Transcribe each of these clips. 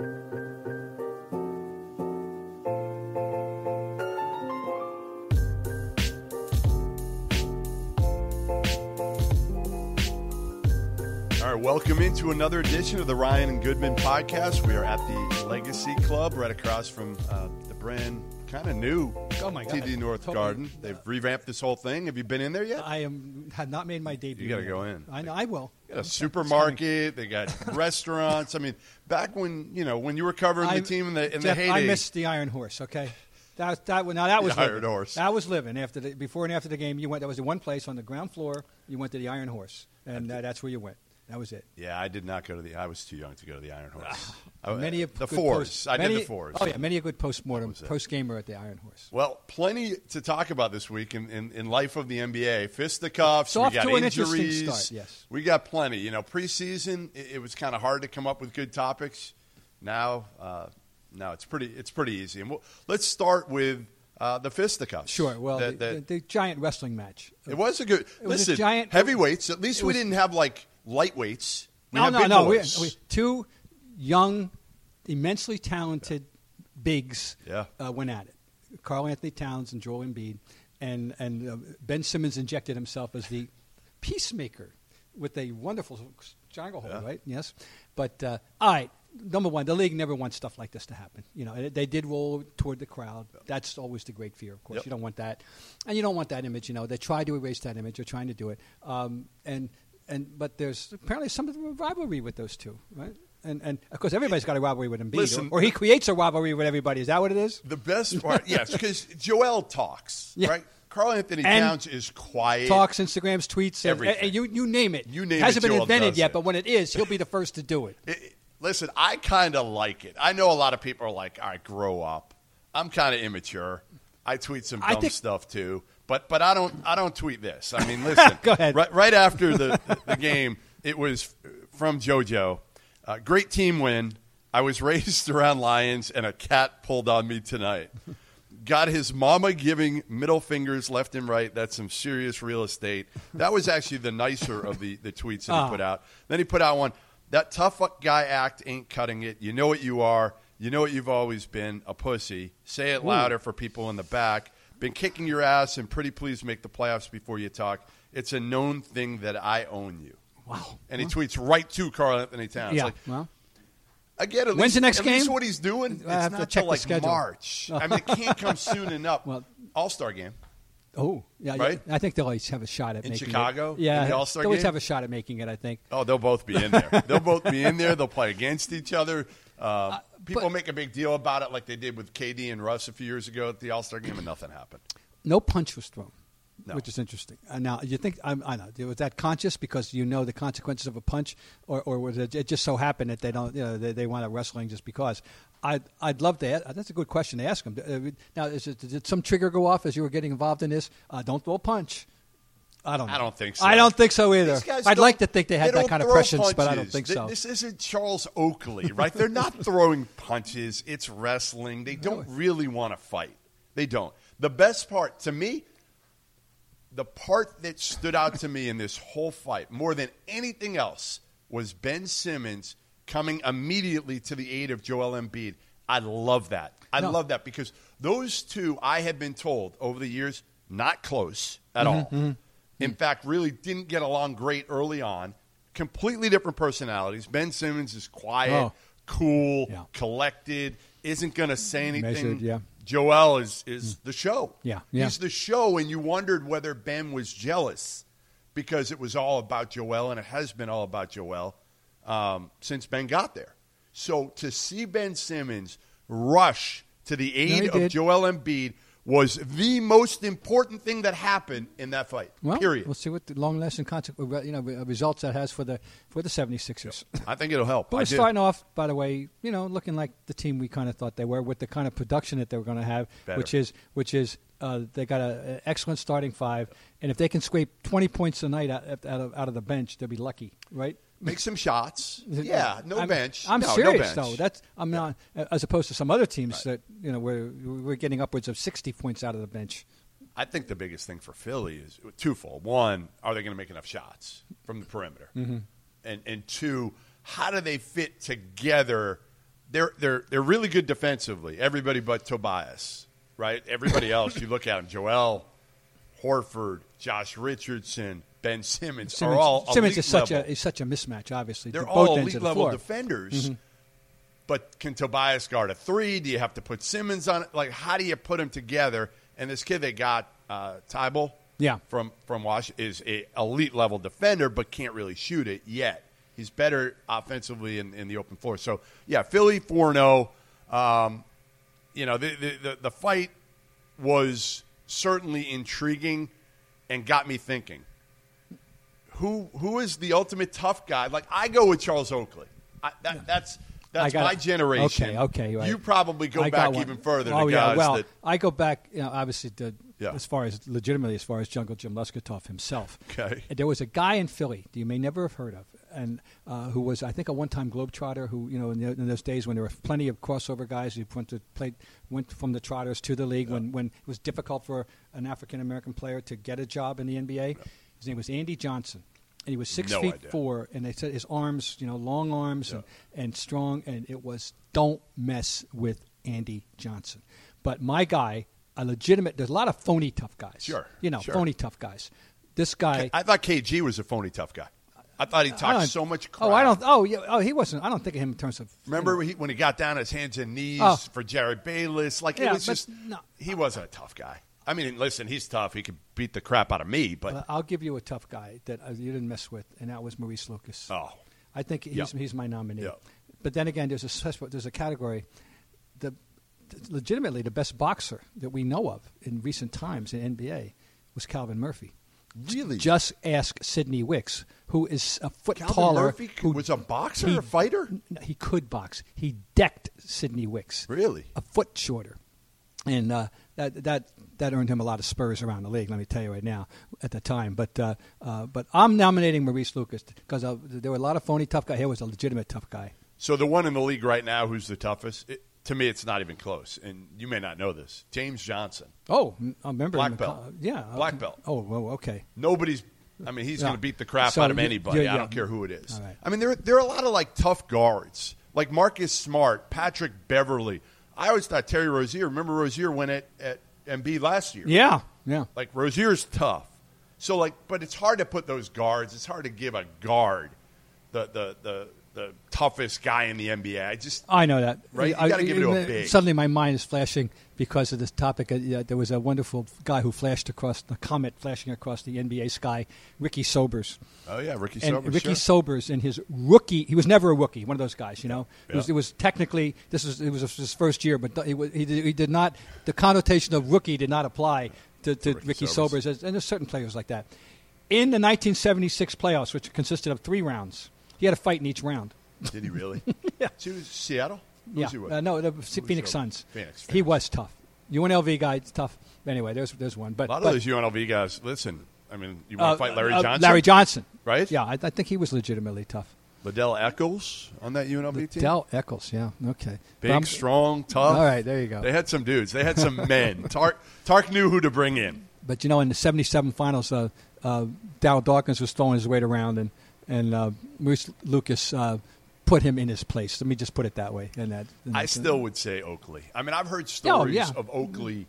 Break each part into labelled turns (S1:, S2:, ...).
S1: All right, welcome into another edition of the Ryan and Goodman podcast. We are at the Legacy Club right across from uh, the brand kind of new
S2: Oh my God.
S1: TD North
S2: Totally.
S1: Garden. They've revamped this whole thing. Have you been in there yet?
S2: I am had not made my debut.
S1: You gotta go in.
S2: I know. I will.
S1: They got a supermarket. They got restaurants. I mean, back when you know when you were covering
S2: I-
S1: the team in the in
S2: Jeff,
S1: the heyday.
S2: I missed the Iron Horse. Okay, that that now that was
S1: The Iron
S2: living.
S1: Horse.
S2: That was living after the before and after the game. You went. That was the one place on the ground floor. You went to the Iron Horse, and uh, that's where you went. That was it.
S1: Yeah, I did not go to the. I was too young to go to the Iron Horse. I-
S2: Many of
S1: the fours.
S2: Post,
S1: I
S2: many,
S1: did the fours.
S2: Oh yeah, many a good postmortem post gamer at the Iron Horse.
S1: Well, plenty to talk about this week in, in, in life of the NBA. Fisticuffs,
S2: It's
S1: we got injuries.
S2: start, yes.
S1: We got plenty. You know, preseason, it, it was kind of hard to come up with good topics. Now, uh, now it's pretty it's pretty easy. And we'll, let's start with uh, the fisticuffs.
S2: Sure. Well,
S1: That-
S2: the, the, the giant wrestling match.
S1: it was a good.
S2: It was a giant-
S1: heavyweights. At least we
S2: was-
S1: didn't have like lightweights. We
S2: no, no,
S1: big
S2: no. We,
S1: boys.
S2: we, two young, immensely talented bigs
S1: Yeah.
S2: uh, went at it. Karl Anthony Towns and Joel Embiid, and and uh, Ben Simmons injected himself as the peacemaker with a wonderful stranglehold,
S1: Yeah.
S2: right? Yes, but uh, all right. Number one, the league never wants stuff like this to happen. You know, they- did roll toward the crowd. That's always the great fear, of course.
S1: Yep.
S2: You don't want that, and you don't want that image. You know, they try to erase that image. They're trying to do it, um, and and but there's apparently some of the rivalry with those two, right? And and of course everybody's got a rivalry with Embiid,
S1: Listen-
S2: or, or he creates a rivalry with everybody. Is that what it is?
S1: The best part, yes, because Joel talks,
S2: Yeah.
S1: right? Karl Anthony
S2: And
S1: Towns is quiet.
S2: Talks, Instagrams, tweets,
S1: Everything.
S2: and you you name it.
S1: You name
S2: hasn't
S1: it,
S2: been invented yet,
S1: it.
S2: but when it is, he'll be the first to do it.
S1: It- listen, I kind of like it. I know a lot of people are like, "All right, grow up." I'm kind of immature. I tweet some dumb
S2: think-
S1: stuff too, but but I don't I don't tweet this. I mean, listen.
S2: Go ahead.
S1: Right, right after the, the game, it was from JoJo. Uh, great team win. I was raised around lions, and a cat pulled on me tonight. Got his mama giving middle fingers left and right. That's some serious real estate. That was actually the nicer of the, the tweets that he
S2: Ah.
S1: put out. Then he put out one. That tough guy act ain't cutting it. You know what you are. You know what you've always been a pussy. Say it louder for people in the back. Been kicking your ass and pretty please make the playoffs before you talk. It's a known thing that I own you.
S2: Wow.
S1: And he tweets right to Karl Anthony Towns.
S2: Yeah.
S1: Like,
S2: well,
S1: Again,
S2: When's
S1: least,
S2: the next game?
S1: what he's doing,
S2: I have
S1: it's
S2: to
S1: not
S2: check
S1: till like
S2: schedule.
S1: March. I mean, it can't come soon enough.
S2: Well-
S1: All Star game.
S2: oh yeah, yeah.
S1: Right?
S2: I think they'll always have a shot at
S1: In
S2: making
S1: Chicago?
S2: It. Yeah,
S1: In the All-Star
S2: they always have a shot at making it. I think.
S1: Oh, they'll both be in there. they'll both be in there. They'll play against each other. Uh, people
S2: but-
S1: make a big deal about it, like they did with KD and Russ a few years ago at the All Star game, and nothing happened.
S2: No punch was thrown,
S1: No.
S2: which is interesting. Uh, now, you think I, I know was that conscious because you know the consequences of a punch, or, or was it, it just so happened that they don't, you know, they, they want a wrestling just because? I'd I'd love to. Ask, that's a good question to ask them. Uh, Now, is it, did some trigger go off as you were getting involved in this? Uh, don't throw a punch. I don't. Know.
S1: I don't think so.
S2: I don't think so either. I'd like to think they had that kind of
S1: throw
S2: prescience, but I don't think
S1: Th-
S2: so.
S1: This isn't Charles Oakley, right? They're not throwing punches. It's wrestling. They don't really want to fight. They don't. The best part to me, the part that stood out to me in this whole fight more than anything else was Ben Simmons coming immediately to the aid of Joel Embiid. I love that. I
S2: No.
S1: love that because those two, I have been told over the years, not close at
S2: Mm-hmm,
S1: all. In fact, really didn't get along great early on. Completely different personalities. Ben Simmons is quiet,
S2: Oh.
S1: cool,
S2: Yeah.
S1: collected, isn't going to say anything.
S2: Measured, yeah.
S1: Joel is is the show.
S2: Yeah, yeah.
S1: he's the show, and you wondered whether Ben was jealous because it was all about Joel, and it has been all about Joel um, since Ben got there. So to see Ben Simmons rush to the aid
S2: he
S1: of
S2: did.
S1: Joel Embiid was the most important thing that happened in that fight.
S2: Well,
S1: period.
S2: we'll see what the long-lasting consequence, you know, results that has for the for the 76ers.
S1: I think it'll help.
S2: But
S1: I
S2: we're
S1: did.
S2: starting off, by the way, you know, looking like the team we kind of thought they were, with the kind of production that they were going to have,
S1: Better.
S2: which is which is uh, they got an excellent starting five, and if they can scrape 20 points a night out, out of out of the bench, they'll be lucky, right?
S1: Make some shots. Yeah, no
S2: I'm,
S1: bench.
S2: I'm
S1: No, no
S2: serious
S1: bench.
S2: though. That's I'm not as opposed to some other teams that you know where we're getting upwards of 60 points out of the bench.
S1: I think the biggest thing for Philly is twofold. One, are they going to make enough shots from the perimeter?
S2: Mm-hmm.
S1: And and two, how do they fit together? They're they're they're really good defensively. Everybody but Tobias, right? Everybody else, you look at them: Joel, Horford, Josh Richardson, Ben Simmons,
S2: Simmons,
S1: are all
S2: Simmons
S1: elite
S2: is such
S1: level.
S2: a is such a mismatch. Obviously,
S1: They're all
S2: both
S1: elite
S2: the
S1: level
S2: floor.
S1: defenders. But can Tobias guard a three? Do you have to put Simmons on it? Like, how do you put them together? And this kid they got, uh, Thybulle,
S2: Yeah.
S1: from from Wash, is a elite level defender, but can't really shoot it yet. He's better offensively in, in the open floor. So yeah, Philly four zero. Um, you know the the the fight was certainly intriguing and got me thinking who who is the ultimate tough guy? Like I go with Charles Oakley. I, that, that's
S2: got
S1: my generation.
S2: Okay, okay, right.
S1: You probably go
S2: I
S1: back even further
S2: Oh yeah, well,
S1: that
S2: I go back. You know, obviously, to,
S1: Yeah.
S2: as far as legitimately, as far as Jungle Jim Loscutoff himself.
S1: Okay.
S2: And there was a guy in Philly that you may never have heard of, and uh, who was, I think, a one-time Globetrotter. Who, you know, in, the, in those days when there were plenty of crossover guys who went to play, went from the Trotters to the league when when it was difficult for an African American player to get a job in the NBA. His name was Andy Johnson. And he was six
S1: No
S2: feet
S1: idea.
S2: four, and they said his arms, you know, long arms and, and strong, and it was don't mess with Andy Johnson. But my guy, a legitimate. There's a lot of phony tough guys.
S1: Sure,
S2: you know,
S1: sure.
S2: phony tough guys. This guy.
S1: I thought KG was a phony tough guy. I thought he talked
S2: uh,
S1: so much crap.
S2: Oh, I don't. Oh, yeah. Oh, he wasn't. I don't think of him in terms of.
S1: Remember
S2: you know,
S1: when he, when he got down on his hands and knees
S2: Oh.
S1: for Jerryd Bayless? Like it was just
S2: no.
S1: he wasn't a tough guy. I mean, listen, he's tough. He could beat the crap out of me, but
S2: uh, I'll give you a tough guy that uh, you didn't mess with, and that was Maurice Lucas.
S1: oh,
S2: I think he's,
S1: Yeah.
S2: he's my nominee.
S1: Yeah.
S2: But then again, there's a there's a category, the legitimately the best boxer that we know of in recent times in NBA was Calvin Murphy.
S1: Really?
S2: Just ask Sidney Wicks, who is a foot
S1: Calvin
S2: taller.
S1: Murphy
S2: who
S1: was a boxer,
S2: he-
S1: a fighter.
S2: He could box. He decked Sidney Wicks.
S1: Really?
S2: A foot shorter. And uh, that that that earned him a lot of spurs around the league. Let me tell you right now. At the time, but uh, uh, but I'm nominating Maurice Lucas because there were a lot of phony tough guys. Here was a legitimate tough guy.
S1: So the one in the league right now who's the toughest? It, to me, it's not even close. And you may not know this. James Johnson.
S2: Oh, I remember
S1: Black
S2: him
S1: belt.
S2: yeah,
S1: Black belt.
S2: Oh, well, okay.
S1: Nobody's. I mean, he's going to beat the crap
S2: So
S1: out of
S2: you-
S1: anybody.
S2: yeah,
S1: I don't care who it is.
S2: Right.
S1: I mean, there there are a lot of like tough guards, like Marcus Smart, Patrick Beverley. I always thought Terry Rozier. Remember Rozier went at at Embiid last year.
S2: Yeah, yeah.
S1: Like Rozier's tough. So like, but it's hard to put those guards. It's hard to give a guard the the the, the toughest guy in the NBA. I just
S2: I know that.
S1: Right? You
S2: I-
S1: gotta give it to a big.
S2: Suddenly, my mind is flashing because of this topic. Uh, yeah, there was a wonderful guy who flashed across the comet, flashing across the NBA sky. Ricky Sobers.
S1: oh yeah, Ricky
S2: and
S1: Sobers.
S2: Ricky
S1: sure.
S2: Sobers in his rookie, he was never a rookie. One of those guys, you know. It, was, it was technically this was it was his first year, but he, was, he, did, he did not. The connotation of rookie did not apply to, to
S1: Ricky
S2: Ricky
S1: Sobers.
S2: Sobers, and there's certain players like that. In the 1976 playoffs, which consisted of three rounds, he had a fight in each round.
S1: Did he really?
S2: Yeah.
S1: So he was Seattle. Who's
S2: yeah,
S1: he
S2: uh, no, the
S1: Who's
S2: Phoenix Suns.
S1: with? Phoenix.
S2: He
S1: Phoenix.
S2: was tough. UNLV guy, it's tough. Anyway, there's there's one. But
S1: A lot
S2: but,
S1: of those UNLV guys. Listen, I mean, you want
S2: uh,
S1: to fight Larry
S2: uh,
S1: Johnson?
S2: Larry Johnson,
S1: Right?
S2: Yeah, I, I think he was legitimately tough.
S1: Liddell Eccles on that UNLV team.
S2: Del Eccles, yeah, okay.
S1: Big,
S2: I'm-
S1: strong, tough.
S2: All right, there you go.
S1: They had some dudes. They had some men. Tark, Tark knew who to bring in.
S2: But you know, in the '77 finals, uh, uh, Darryl Dawkins was throwing his weight around, and and uh, Moose Lucas uh, put him in his place. Let me just put it that way. And that and
S1: I still would say Oakley. I mean, I've heard stories
S2: yeah.
S1: of Oakley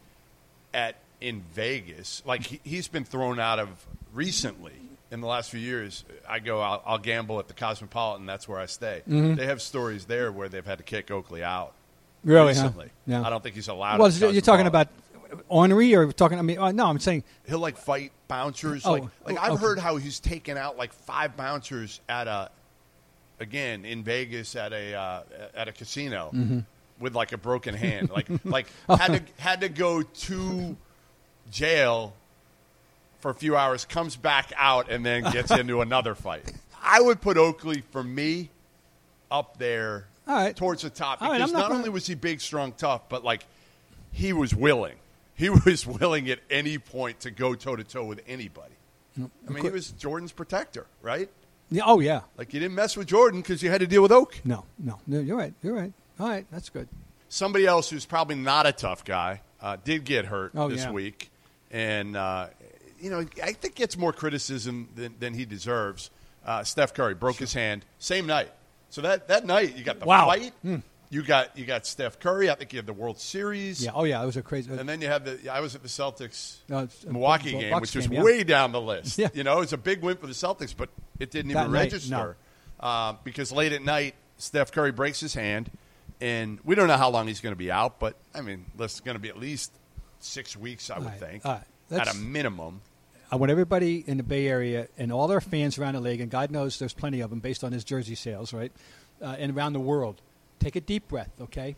S1: at in Vegas. Like he, he's been thrown out of recently in the last few years, I go, I'll, I'll gamble at the Cosmopolitan. That's where I stay.
S2: Mm-hmm.
S1: They have stories there where they've had to kick Oakley out.
S2: Really, huh? Yeah.
S1: I don't think he's allowed.
S2: Well, you're talking about ornery, or talking? I mean, uh, no, I'm saying
S1: he'll like fight bouncers.
S2: Oh,
S1: like, like
S2: oh,
S1: I've
S2: okay.
S1: heard how he's taken out like five bouncers at a, again in Vegas at a uh, at a casino
S2: Mm-hmm.
S1: with like a broken hand. like like
S2: Oh.
S1: had to had to go to jail for a few hours, comes back out, and then gets into another fight. I would put Oakley for me up there
S2: right.
S1: towards the top
S2: All right,
S1: because
S2: I'm not
S1: not only was he big, strong, tough, but like he was willing. He was willing at any point to go toe to toe with anybody. I mean, he was Jordan's protector, right?
S2: yeah, oh yeah,
S1: Like you didn't mess with Jordan because you had to deal with Oak.
S2: no, no, no, you're right, you're right. All right, that's good.
S1: Somebody else who's probably not a tough guy uh, did get hurt
S2: Oh,
S1: this
S2: yeah.
S1: week, and uh, you know I think gets more criticism than, than he deserves. Uh, Steph Curry broke his hand same night, so that that night you got the
S2: Wow.
S1: fight, you got you got Steph Curry. I think you had the World Series.
S2: Yeah, oh yeah, it was a crazy.
S1: And then you have the. I was at the Celtics
S2: No,
S1: Milwaukee game,
S2: Bucks
S1: which was
S2: game, yeah.
S1: way down the list.
S2: Yeah.
S1: You know, it's a big win for the Celtics, but it didn't
S2: That
S1: even
S2: night,
S1: register uh, because late at night, Steph Curry breaks his hand, and we don't know how long he's going to be out. But I mean, it's going to be at least six weeks, I would
S2: All right,
S1: think,
S2: right.
S1: at a minimum.
S2: I want everybody in the Bay Area and all their fans around the league, and God knows there's plenty of them based on his jersey sales, right? Uh, and around the world, take a deep breath, okay?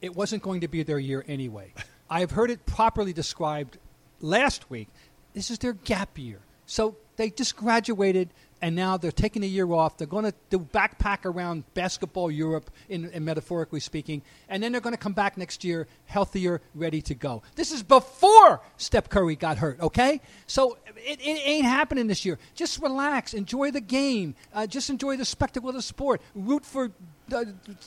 S2: It wasn't going to be their year anyway. I've heard it properly described last week. This is their gap year. So they just graduated, and now they're taking a year off. They're going to do backpack around basketball Europe, in, in metaphorically speaking, and then they're going to come back next year healthier, ready to go. This is before Steph Curry got hurt. Okay, so it, it ain't happening this year. Just relax, enjoy the game, uh, just enjoy the spectacle of the sport. Root for uh,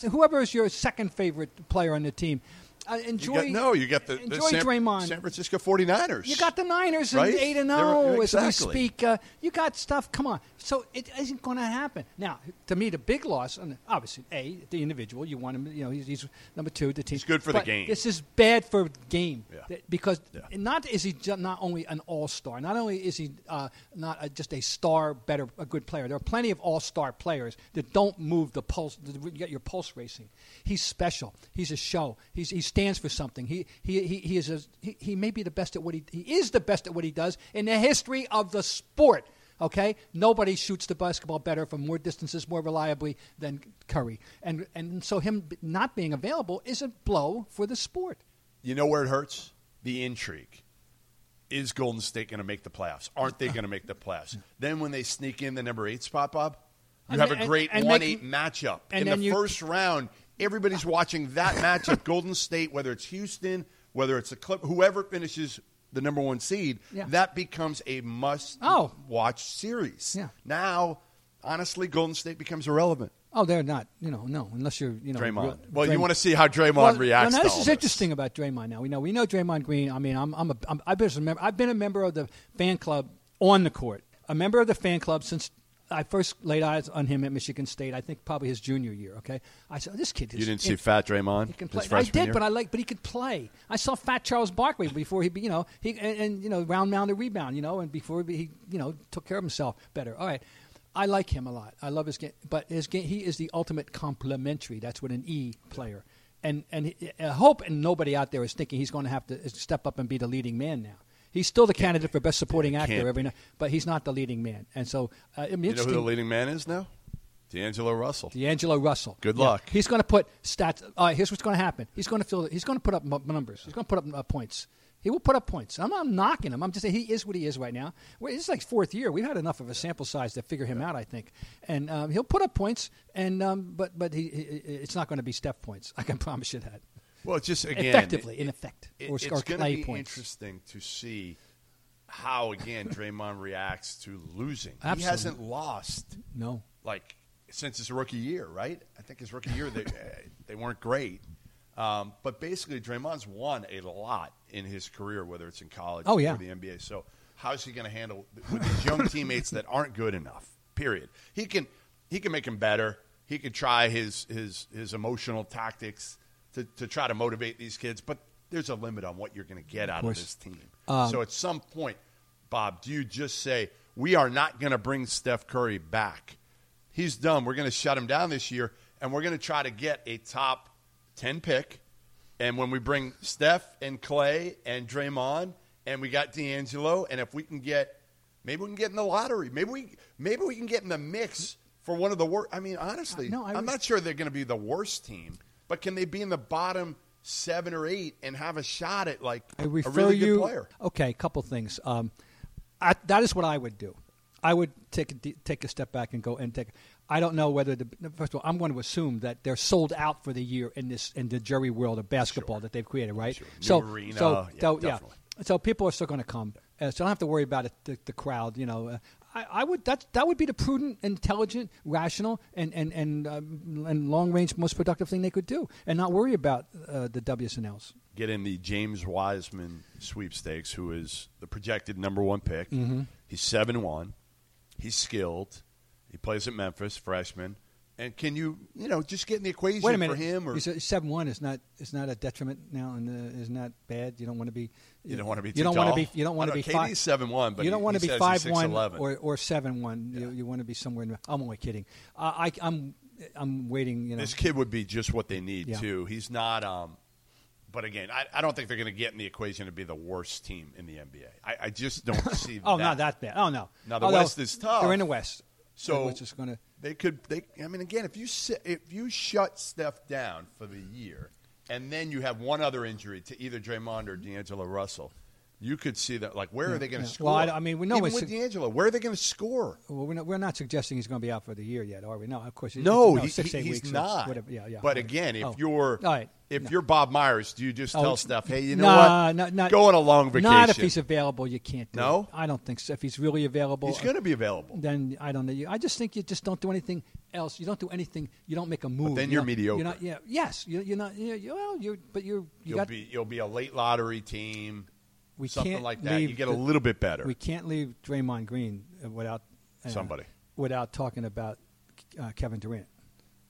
S2: whoever is your second favorite player on the team. Uh,
S1: You got, no, you got the, the
S2: enjoy
S1: San,
S2: Draymond.
S1: San Francisco 49ers.
S2: You got the Niners
S1: Right?
S2: and eight and
S1: They're-
S2: zero as we speak. Uh, you got stuff. Come on. So it isn't going to happen. Now, to me, the big loss, and obviously, a the individual. You want him. You know, he's, he's number two. The team.
S1: He's good for the game.
S2: This is bad for the game
S1: Yeah.
S2: Because
S1: Yeah.
S2: not is he not only an all star. Not only is he uh, not a, just a star, better, a good player. There are plenty of all star players that don't move the pulse. that Get your pulse racing. He's special. He's a show. He's, he stands for something. He he he, he is a, he, he may be the best at what he he is the best at what he does in the history of the sport. Okay, nobody shoots the basketball better from more distances, more reliably than Curry, and and so him not being available is a blow for the sport.
S1: You know where it hurts? The intrigue. Is Golden State going to make the playoffs? Aren't they going to make the playoffs? Then when they sneak in the number eight spot, Bob, you
S2: And
S1: have
S2: then-
S1: a great
S2: and- and
S1: one
S2: make-
S1: eight matchup in the
S2: you-
S1: first round. Everybody's watching that match matchup. Golden State, whether it's Houston, whether it's a Clip, whoever finishes the number one seed,
S2: Yeah.
S1: that becomes a must
S2: Oh.
S1: watch series.
S2: Yeah.
S1: Now, honestly, Golden State becomes irrelevant.
S2: Oh, they're not. You know, no, unless you're, you know,
S1: Draymond.
S2: real-
S1: well, you want to see how Draymond
S2: Well,
S1: reacts.
S2: Well, now
S1: to
S2: this is interesting about Draymond. Now we know we know Draymond Green. I mean, I'm, I'm a, I'm, I've been a member. I've been a member of the fan club on the court. A member of the fan club since I first laid eyes on him at Michigan State. I think probably his junior year. Okay, I said this kid. Is,
S1: You didn't see Fat Draymond
S2: He can play. I did,
S1: year?
S2: but I like. But he could play. I saw Fat Charles Barkley before he, you know, he and, and you know, round mound and rebound, you know, and before he, you know, took care of himself better. All right, I like him a lot. I love his game, but his game, he is the ultimate complementary. That's what an E player. And and I hope and nobody out there is thinking he's going to have to step up and be the leading man now. He's still the candidate for best supporting
S1: can't
S2: actor every night, but he's not the leading man. And so, uh,
S1: You know who the leading man is now? D'Angelo Russell.
S2: D'Angelo Russell.
S1: Good
S2: Yeah.
S1: luck.
S2: He's going to put stats. All right, here's what's going to happen. He's going to fill. He's going to put up numbers. He's going to put up uh, points. He will put up points. I'm not knocking him. I'm just saying he is what he is right now. Well, It's like fourth year. We've had enough of a sample size to figure him out. I think, and um, he'll put up points. And um, but but he, he, it's not going to be Steph points. I can promise you that.
S1: Well, it's just again
S2: Effectively, in effect,
S1: it-
S2: or,
S1: it's going to be
S2: points.
S1: interesting to see how again Draymond reacts to losing. He hasn't lost
S2: No.
S1: like since his rookie year, right? I think his rookie year they they weren't great. Um, but basically, Draymond's won a lot in his career, whether it's in college
S2: Oh, yeah.
S1: or the NBA. So, how's he going to handle with these young teammates that aren't good enough? Period. He can he can make them better. He can try his his his emotional tactics to, to try to motivate these kids, but there's a limit on what you're going to get out of
S2: course.
S1: this team.
S2: Um,
S1: so, at some point, Bob, do you just say, we are not going to bring Steph Curry back. He's done. We're going to shut him down this year, and we're going to try to get a top 10 pick. And when we bring Steph and Clay and Draymond, and we got D'Angelo, and if we can get, maybe we can get in the lottery. Maybe we, maybe we can get in the mix for one of the worst. I mean, honestly,
S2: No, I
S1: I'm
S2: was-
S1: not sure they're going to be the worst team, but can they be in the bottom seven or eight and have a shot at like
S2: I
S1: a
S2: refer
S1: really
S2: you.
S1: good player?
S2: Okay, a couple things. Um, I, that is what I would do. I would take a, take a step back and go and take. I don't know whether the first of all, I'm going to assume that they're sold out for the year in this in the jury world of basketball that they've created, right?
S1: Sure.
S2: So,
S1: arena,
S2: so,
S1: yeah,
S2: so,
S1: definitely.
S2: So people are still going to come. Uh, so I don't have to worry about it, the, the crowd. You know, uh, I, I would that that would be the prudent, intelligent, rational, and and and um, and long range, most productive thing they could do, and not worry about uh, the WSNLs.
S1: Get in the James Wiseman sweepstakes, who is the projected number one pick.
S2: Mm-hmm.
S1: He's seven one. He's skilled. He plays at Memphis, freshman. And can you, you know, just get in the equation
S2: Wait a minute.
S1: for him, or
S2: seven one is not is not a detriment now, and uh, is not bad. You don't want to be.
S1: You don't want to be
S2: You don't want to be. You don't want to be five.
S1: KD's 7'1", but
S2: you don't want to be five one or or seven one. You, you want to be somewhere. in I'm only kidding. Uh, I, I'm I'm waiting. You know.
S1: this kid would be just what they need
S2: Yeah.
S1: too. He's not. Um, but again, I, I don't think they're going to get in the equation to be the worst team in the NBA. I, I just don't see.
S2: oh,
S1: that.
S2: not that bad. Oh no.
S1: Now, the
S2: Although,
S1: West is tough.
S2: They're in the West.
S1: So
S2: which is going to.
S1: they could. They. I mean, again, if you if you shut Steph down for the year, and then you have one other injury to either Draymond or D'Angelo Russell, you could see that. Like, where are they going to
S2: yeah.
S1: score?
S2: Well, I- I mean, we know
S1: even with D'Angelo, where are they going to score?
S2: Well, we're not, we're not suggesting he's going to be out for the year yet, are we? No, of course.
S1: No, he,
S2: six,
S1: he-
S2: eight
S1: he's
S2: weeks
S1: not.
S2: Whatever. Yeah, yeah.
S1: But
S2: Right.
S1: again, if
S2: Oh.
S1: you're
S2: right.
S1: if
S2: No.
S1: you're Bob Myers, do you just
S2: Oh,
S1: tell Steph, hey, you know
S2: Nah,
S1: what?
S2: not- not-
S1: Go on a long vacation.
S2: Not if he's available. You can't. Do
S1: No?
S2: it. I don't think so. If he's really available,
S1: He's going to be available.
S2: Then I don't know. I just think you just don't do anything else. You don't do anything. You don't make a move.
S1: then
S2: You
S1: you're
S2: don't-
S1: mediocre.
S2: You're not. Yeah. Yes. You're, you're not. You're, you well, you're. But you're. You
S1: You'll
S2: got.
S1: be you'll be a late lottery team.
S2: We
S1: something
S2: can't
S1: like that.
S2: leave
S1: You get a little bit better.
S2: We can't leave Draymond Green uh, without uh,
S1: Somebody.
S2: without talking about uh, Kevin Durant.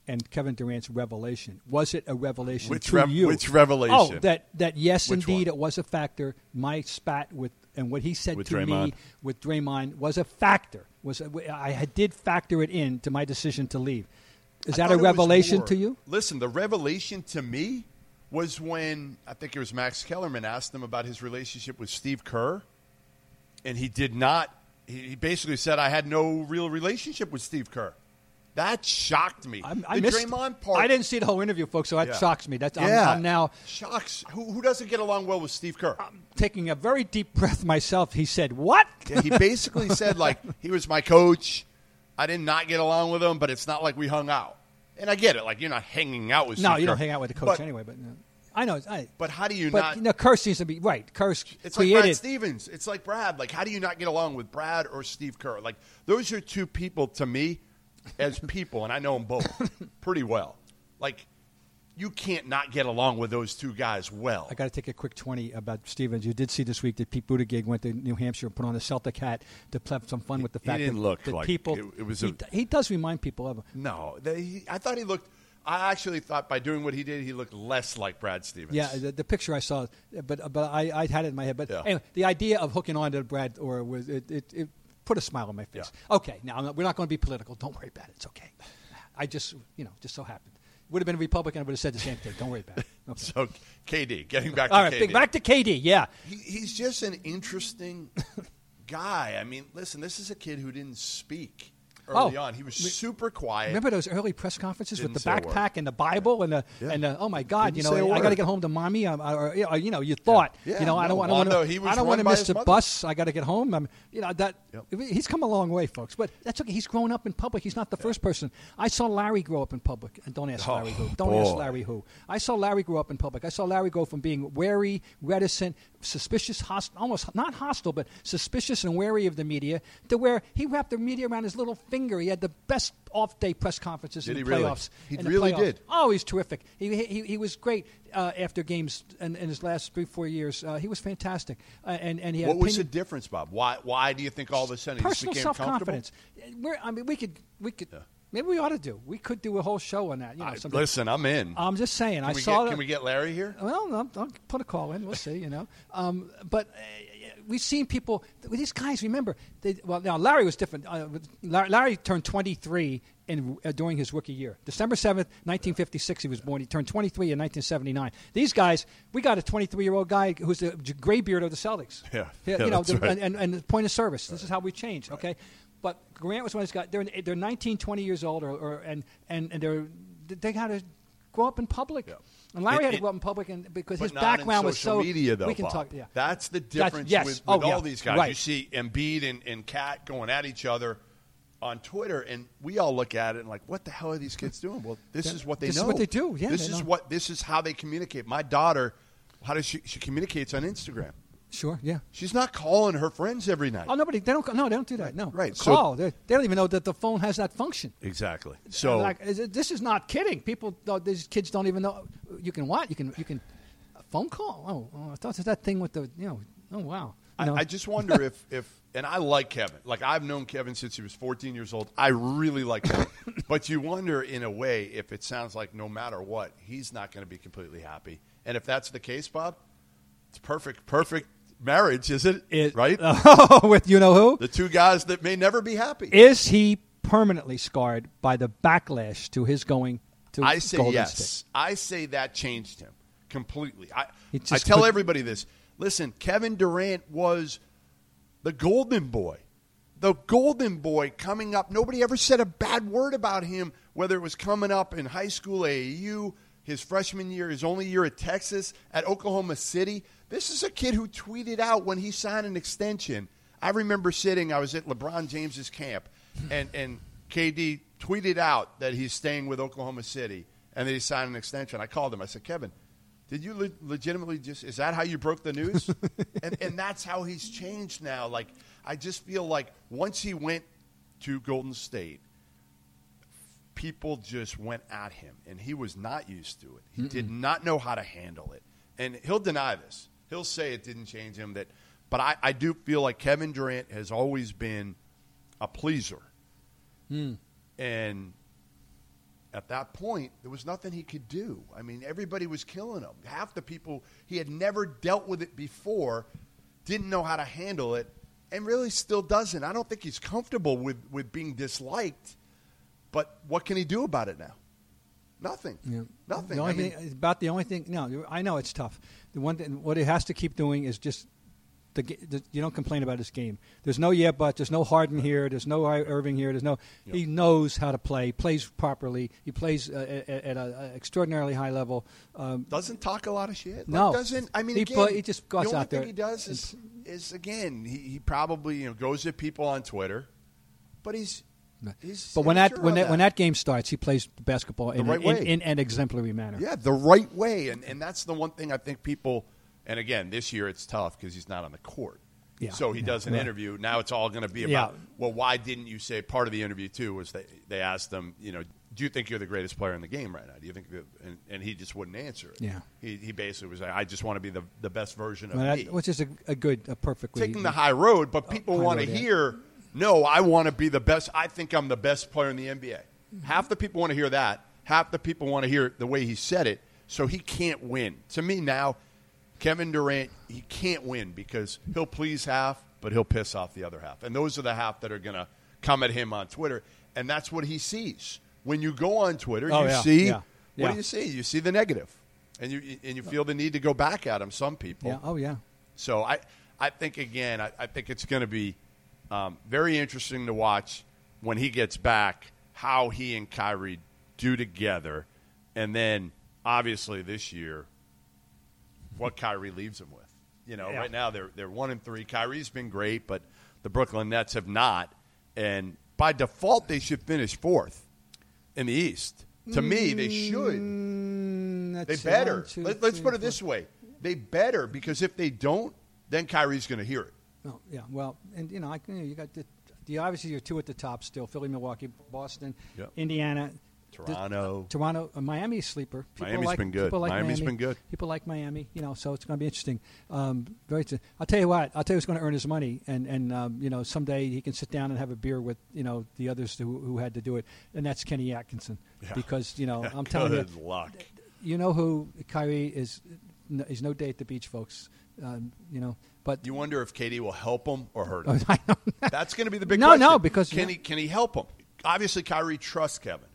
S2: And Kevin Durant's revelation was it a revelation
S1: Which
S2: to
S1: rev-
S2: you?
S1: which revelation?
S2: Oh, that that yes,
S1: Which
S2: indeed,
S1: one?
S2: it was a factor. My spat with and what he said
S1: With
S2: to
S1: Draymond?
S2: me with Draymond was a factor. Was a, I did factor it in to my decision to leave. Is
S1: I
S2: that a revelation
S1: more-
S2: to you?
S1: Listen, the revelation to me was when I think it was Max Kellerman asked him about his relationship with Steve Kerr, and he did not. He basically said, "I had no real relationship with Steve Kerr." That shocked me.
S2: I'm, I
S1: the
S2: missed,
S1: Draymond part.
S2: I didn't see the whole interview, folks, so that
S1: Yeah.
S2: shocks me. That's I'm-
S1: yeah,
S2: I'm, now
S1: shocks. Who, who doesn't get along well with Steve Kerr?
S2: I'm taking a very deep breath myself. He said, "What?"
S1: Yeah, he basically said like he was my coach. I did not get along with him, but it's not like we hung out. And I get it. Like you're not hanging out with.
S2: No,
S1: Steve
S2: you don't
S1: Kerr.
S2: hang out with the coach
S1: But-
S2: anyway. But no. I know. I,
S1: But how do you
S2: but
S1: not?
S2: know, Kerr seems to be right. Kerr's
S1: It's like
S2: created.
S1: Brad Stevens. It's like Brad. Like, how do you not get along with Brad or Steve Kerr? Like, those are two people to me as people, and I know them both pretty well. Like, you can't not get along with those two guys well.
S2: I got to take a quick twenty about Stevens. You did see this week that Pete Buttigieg went to New Hampshire and put on a Celtic hat to have some fun with the
S1: He
S2: fact
S1: didn't
S2: that,
S1: look
S2: that
S1: like
S2: people.
S1: it- it was
S2: he,
S1: a-
S2: he does remind people of him.
S1: no, they, he, I thought he looked. I actually thought by doing what he did, he looked less like Brad Stevens.
S2: Yeah, the, the picture I saw, but but I, I had it in my head. But
S1: Yeah.
S2: anyway, the idea of hooking on to Brad or was it, it, it put a smile on my face. Okay, now we're not going to be political. Don't worry about it. It's okay. I just you know just so happened. Would have been a Republican. I would have said the same thing. Don't worry about it. Okay.
S1: So KD, getting back to
S2: All right,
S1: KD.
S2: back to KD. Yeah,
S1: He, he's just an interesting guy. I mean, listen, this is a kid who didn't speak early
S2: Oh.
S1: on. He was super quiet.
S2: Remember those early press conferences with
S1: Didn't
S2: the
S1: a word.
S2: backpack and the Bible and the
S1: Yeah.
S2: and the, oh my God,
S1: Didn't
S2: you know I got to get home to mommy. Um, or, or, you know, you thought,
S1: Yeah,
S2: you know, I
S1: no,
S2: don't, want- I don't want to, I don't want to miss the
S1: mother.
S2: bus. I got to get home. Um, you know that
S1: Yep.
S2: he's come a long way, folks. But that's okay. He's grown up in public. He's not the first person. I saw Larry grow up in public, and don't ask
S1: Oh,
S2: Larry who. Don't ask. Larry who. I saw Larry grow up in public. I saw Larry go from being wary, reticent, suspicious, host, almost not hostile, but suspicious and wary of the media, to where he wrapped the media around his little finger. He had the best off-day press conferences
S1: Did
S2: in
S1: he
S2: the
S1: really?
S2: playoffs.
S1: He
S2: in the
S1: really
S2: playoffs.
S1: did.
S2: Oh, he's terrific. He he, he was great uh, after games in, in his last three four years. Uh, he was fantastic, uh, and and he had
S1: what was the difference, Bob? Why? Why do you think all of a sudden he
S2: personal
S1: became
S2: self
S1: comfortable?
S2: confidence. We're I mean we could we could maybe we ought to do. We could do a whole show on that. You know,
S1: I- listen, I'm in.
S2: I'm just saying.
S1: can
S2: I
S1: we
S2: saw.
S1: get, Can we get Larry here?
S2: well, no, I'll put a call in. We'll see. You know, um, but uh, we've seen people. These guys, remember? They, well, now Larry was different. Uh, Larry, Larry turned 23 in uh, during his rookie year, December 7th, 1956. He was born. He turned 23 in 1979. These guys, we got a 23 year old guy who's the graybeard of the Celtics.
S1: Yeah,
S2: you
S1: yeah,
S2: know,
S1: that's
S2: the,
S1: right.
S2: and, and, and the point of service. This is how we changed. Okay, but Grant was one of these guys. They're they're 19, 20 years old, or, or and and and they're they got to grow up in public.
S1: Yeah.
S2: And Larry
S1: It-
S2: had to grow up in public, and because his background was so
S1: media, though.
S2: we can
S1: Bob.
S2: talk. Yeah,
S1: That's the
S2: That's-
S1: difference
S2: yes.
S1: with,
S2: Oh,
S1: with
S2: yeah.
S1: all these guys.
S2: Right.
S1: You see Embiid and, and Kat going at each other on Twitter, and we all look at it and like, what the hell are these kids doing? Well, this
S2: Yeah.
S1: is what they
S2: This is what they do. Yeah,
S1: this
S2: they
S1: is
S2: know.
S1: what this is how they communicate. My daughter, how does she? She communicates on Instagram.
S2: Sure, yeah.
S1: She's not calling her friends every night.
S2: Oh, nobody. They don't. No, they don't do that. No.
S1: Right, so-
S2: Call. they, they don't even know that the phone has that function.
S1: Exactly. So
S2: like, this is not kidding. People, these kids don't even know. You can what? You can. You can. A phone call. Oh, oh I thought it was that thing with the. You know. Oh wow.
S1: I,
S2: know?
S1: I just wonder if, if, and I like Kevin. Like I've known Kevin since he was 14 years old. I really like him. but you wonder, in a way, if it sounds like no matter what, he's not going to be completely happy. And if that's the case, Bob, it's perfect, perfect marriage, is it?
S2: It-
S1: right?
S2: Oh, with you know who?
S1: the two guys that may never be happy.
S2: Is he permanently scarred by the backlash to his going to
S1: I say
S2: Golden
S1: yes.
S2: State?
S1: I say that changed him completely. I, I tell
S2: couldn't-
S1: everybody this. Listen, Kevin Durant was the golden boy. The golden boy coming up. Nobody ever said a bad word about him, whether it was coming up in high school, AAU, his freshman year, his only year at Texas, at Oklahoma City. This is a kid who tweeted out when he signed an extension. I remember sitting, I was at LeBron James's camp, and, and KD tweeted out that he's staying with Oklahoma City and that he signed an extension. I called him. I said, Kevin, did you le- legitimately just, is that how you broke the news? and, and that's how he's changed now. Like, I just feel like once he went to Golden State, people just went at him, and he was not used to it. He did not know how to handle it. And he'll deny this. He'll say it didn't change him. That, but I, I do feel like Kevin Durant has always been a pleaser, hmm. and at that point, there was nothing he could do. I mean, everybody was killing him. Half the people he had never dealt with it before, didn't know how to handle it, and really still doesn't. I don't think he's comfortable with, with being disliked. But what can he do about it now? Nothing.
S2: Yeah.
S1: Nothing.
S2: The only
S1: I mean,
S2: thing about the only thing. No, I know it's tough. The one thing, what he has to keep doing is just the, the you don't complain about his game. There's no yeah, but there's no Harden here. There's no Irving here. There's no. He knows how to play. Plays properly. He plays uh, at, at an extraordinarily high level. Um,
S1: doesn't talk a lot of shit. Like,
S2: No.
S1: doesn't. I mean,
S2: He
S1: again,
S2: play- he just goes
S1: the only
S2: out there
S1: thing he does is, is again, he, he probably you know goes at people on Twitter, but he's. He's
S2: but when that
S1: sure
S2: when
S1: of
S2: that, when that game starts, he plays basketball in,
S1: right
S2: in, in an exemplary manner.
S1: Yeah, the right way, and and that's the one thing I think people. And again, this year it's tough because he's not on the court.
S2: Yeah,
S1: So he
S2: yeah,
S1: does an
S2: yeah.
S1: interview. Now it's all going to be about.
S2: Yeah.
S1: Well, why didn't you say? Part of the interview too was they they asked them, you know, do you think you're the greatest player in the game right now? Do you think? And, and he just wouldn't answer it.
S2: Yeah.
S1: He he basically was like, I just want to be the the best version of
S2: Well, that-
S1: me.
S2: which is a, a good, a perfect. way-
S1: Taking the high road, but oh,
S2: people
S1: want to hear. No, I want to be the best. I think I'm the best player in the NBA. Mm-hmm. Half the people want to hear that. Half the people want to hear the way he said it. So he can't win. To me now, Kevin Durant, he can't win because he'll please half, but he'll piss off the other half. And those are the half that are going to come at him on Twitter. And that's what he sees. When you go on Twitter,
S2: Oh,
S1: you
S2: yeah,
S1: see
S2: yeah,
S1: what
S2: yeah.
S1: do you see? You see the negative. And you and you feel the need to go back at him, some people.
S2: Yeah. Oh yeah.
S1: So I, I think again, I, I think it's going to be um, very interesting to watch when he gets back how he and Kyrie do together, and then obviously this year, what Kyrie leaves him with. You know,
S2: Yeah.
S1: right now they're they're one and three. Kyrie's been great, but the Brooklyn Nets have not, and by default they should finish fourth in the East. To me, they should.
S2: Mm,
S1: They better.
S2: one, two,
S1: Let, us put it
S2: four.
S1: this way: they better because if they don't, then Kyrie's going to hear it.
S2: Oh, yeah. Well, and you know, I, you, know, you got the, the obviously you're two at the top still: Philly, Milwaukee, Boston,
S1: Yep.
S2: Indiana,
S1: Toronto.
S2: The- Toronto, uh, Miami sleeper. People
S1: Miami's
S2: like,
S1: been good.
S2: People like
S1: Miami's
S2: Miami.
S1: been good.
S2: People like Miami. You know, so it's going to be interesting. Um, very. T- I'll tell you what. I'll tell you who's going to earn his money, and and um, you know, someday he can sit down and have a beer with you know the others who who had to do it, and that's Kenny Atkinson.
S1: Yeah.
S2: Because you know, I'm telling you,
S1: luck.
S2: you know who Kyrie is. No, he's no day at the beach, folks. Um, you know, but
S1: You wonder if KD will help him or hurt him. That's going to be the big
S2: No,
S1: question.
S2: no, because-
S1: can he can he help him? Obviously, Kyrie trusts Kevin,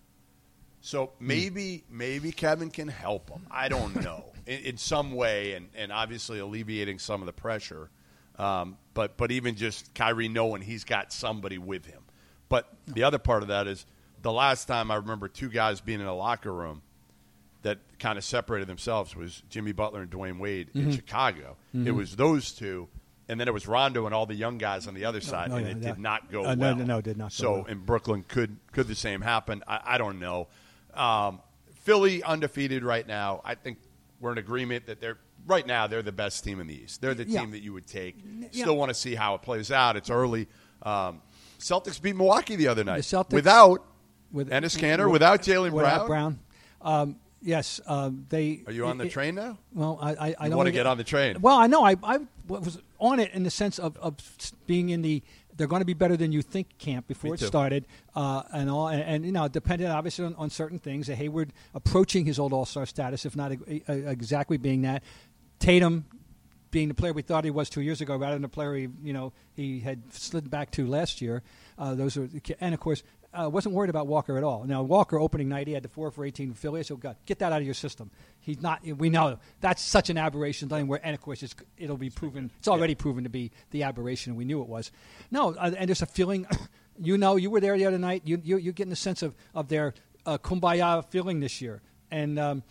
S1: so maybe maybe Kevin can help him. I don't know in, in some way, and and obviously alleviating some of the pressure. Um, but but even just Kyrie knowing he's got somebody with him. But the other part of that is the last time I remember two guys being in a locker room that kind of separated themselves was Jimmy Butler and Dwyane Wade
S2: Mm-hmm.
S1: in Chicago. It was those two, and then it was Rondo and all the young guys on the other side,
S2: no,
S1: and
S2: yeah,
S1: it
S2: yeah.
S1: did not go
S2: Uh,
S1: well.
S2: no, no, no, it did not go
S1: So
S2: well.
S1: in Brooklyn, could could the same happen? I, I don't know. Um, Philly undefeated right now. I think we're in agreement that they're right now they're the best team in the East. They're the
S2: Yeah.
S1: team that you would take.
S2: Yeah.
S1: Still want to see how it plays out. It's early. Um, Celtics beat Milwaukee the other night
S2: The Celtics-
S1: without
S2: with
S1: Enes Kanter,
S2: with-
S1: without
S2: Jaylen
S1: Brown.
S2: Brown. Um, yes, um, they.
S1: Are you on the
S2: it-
S1: train now?
S2: Well, I, I, I don't
S1: wanna get on the train.
S2: Well, I know I, I was on it in the sense of, of being in the they're going to be better than you think camp before
S1: Me
S2: it
S1: too.
S2: started, uh, and all, and, and you know, dependent obviously on, on certain things. Hayward approaching his old All Star status, if not e- e- exactly being that. Tatum being the player we thought he was two years ago, rather than the player he, you know, he had slid back to last year. Uh, those are, the and of course, uh, wasn't worried about Walker at all. Now Walker opening night, he had the four for eighteen Philly. So God, get that out of your system. He's not. We know that's such an aberration. Thing where, and of course, it's, it'll be proven. It's already proven to be the aberration. We knew it was. No, uh, and there's a feeling. You know, you were there the other night. You, you you're getting a sense of of their uh, kumbaya feeling this year, and um,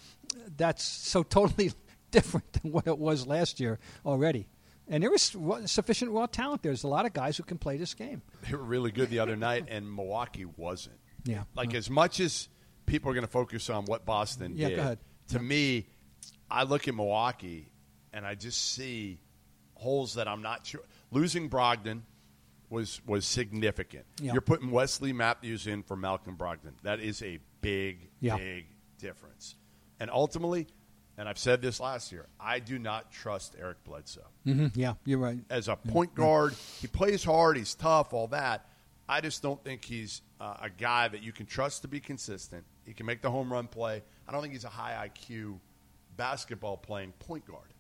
S2: that's so totally different than what it was last year already. And there was sufficient raw talent. There's a lot of guys who can play this game.
S1: They were really good the other night, and Milwaukee wasn't.
S2: Yeah.
S1: Like
S2: Uh.
S1: as much as people are going to focus on what Boston
S2: Yeah,
S1: did, to me, I look at Milwaukee and I just see holes that I'm not sure. Losing Brogdon was was significant.
S2: Yeah.
S1: You're putting Wesley Matthews in for Malcolm Brogdon. That is a big,
S2: Yeah.
S1: big difference. And ultimately, and I've said this last year, I do not trust Eric Bledsoe
S2: Mm-hmm. Yeah, you're right.
S1: as a point guard. He plays hard. He's tough. All that. I just don't think he's uh, a guy that you can trust to be consistent. He can make the home run play. I don't think he's a high IQ basketball playing point guard,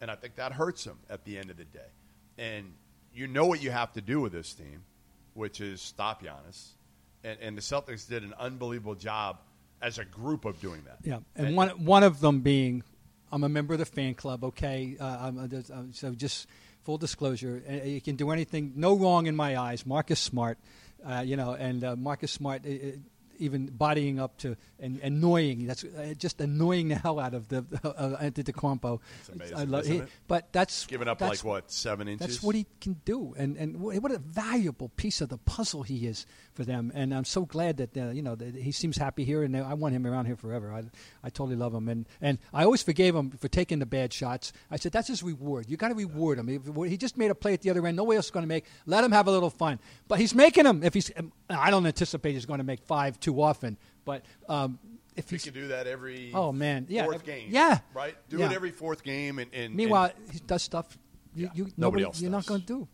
S1: and I think that hurts him at the end of the day. And you know what you have to do with this team, which is stop Giannis. And, and the Celtics did an unbelievable job as a group of doing that.
S2: Yeah, and one one of them being, I'm a member of the fan club. Okay, uh, I'm, uh, uh, so just full disclosure, uh, you can do anything, no wrong in my eyes. Marcus Smart, uh, you know, and uh, Marcus Smart. Even bodying up to and annoying. That's uh, just annoying the hell out of the uh, Antetokounmpo.
S1: amazing,
S2: I love, he-
S1: it?
S2: But that's
S1: Giving up
S2: that's-
S1: like what seven inches?
S2: That's what he can do, and and what a valuable piece of the puzzle he is for them. And I'm so glad that uh, you know that he seems happy here, and I want him around here forever. I, I totally love him, and and I always forgave him for taking the bad shots. I said that's his reward. You got to reward him. If, he just made a play at the other end. Nobody else is going to make. Let him have a little fun. But he's making them. If he's, I don't anticipate he's going to make five too often. But um, if
S1: He
S2: he's
S1: could do that every
S2: Oh, man. Yeah,
S1: fourth game.
S2: yeah.
S1: Right? Do
S2: Yeah.
S1: it every fourth game and, and
S2: meanwhile he does stuff you,
S1: Yeah,
S2: you
S1: nobody
S2: nobody
S1: else
S2: you're
S1: does.
S2: not going to do.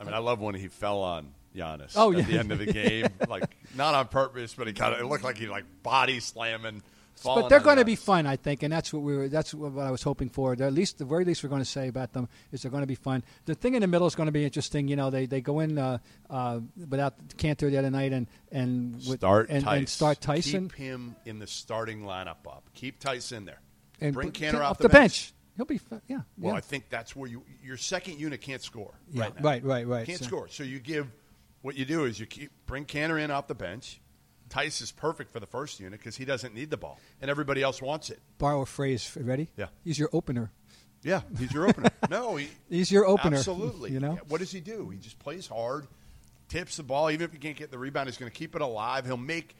S1: I mean, I love when he fell on Giannis
S2: Oh,
S1: at
S2: yeah.
S1: the end of the game, like not on purpose, but he kind of it looked like he like body slamming. Falling
S2: But they're going to be fun, I think, and that's what we were. That's what I was hoping for. They're at least, the very least, we're going to say about them is they're going to be fun. The thing in the middle is going to be interesting. You know, they, they go in uh, uh, without Kanter the other night and and with,
S1: Start
S2: and,
S1: Theis.
S2: and start Tyson
S1: Keep him in the starting lineup up. Keep Tyson there.
S2: and
S1: Bring
S2: put
S1: Kanter
S2: Can-
S1: off
S2: the bench. He'll be fun. Yeah.
S1: Well,
S2: yeah.
S1: I think that's where you your second unit can't score
S2: Yeah,
S1: right now.
S2: right, right, right.
S1: Can't
S2: So-
S1: score. So you give what you do is you keep bring Kanter in off the bench. Theis is perfect for the first unit because he doesn't need the ball, and everybody else wants it.
S2: borrow a phrase. Ready?
S1: Yeah.
S2: He's your opener.
S1: Yeah, he's your opener. no, he,
S2: He's your opener.
S1: Absolutely.
S2: You know.
S1: What does he do? He just plays hard, tips the ball. Even if he can't get the rebound, he's going to keep it alive. He'll make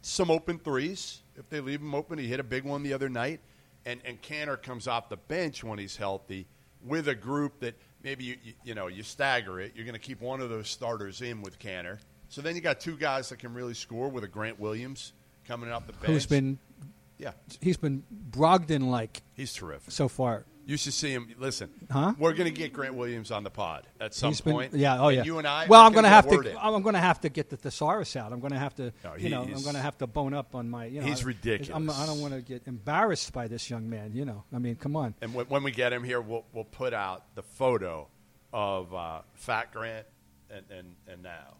S1: some open threes if they leave him open. He hit a big one the other night, and and Kanter comes off the bench when he's healthy with a group that maybe you you, you know you stagger it. You're going to keep one of those starters in with Kanter. So then you got two guys that can really score with a Grant Williams coming off the bench.
S2: Who's been
S1: yeah,
S2: he's been Brogdon like
S1: he's terrific.
S2: so far.
S1: You should see him. Listen,
S2: Huh?
S1: we're going to get Grant Williams on the pod at some
S2: He's been-
S1: point.
S2: yeah. Oh, yeah.
S1: You and I.
S2: Well, I'm going to have to.
S1: in.
S2: I'm going to have to get the thesaurus out. I'm going to have to.
S1: No,
S2: you know, I'm going to have to bone up on my. You know,
S1: He's
S2: I-
S1: ridiculous.
S2: I'm, I don't want to get embarrassed by this young man. You know, I mean, come on.
S1: And when, when we get him here, we'll we'll put out the photo of uh, Fat Grant and, and and now.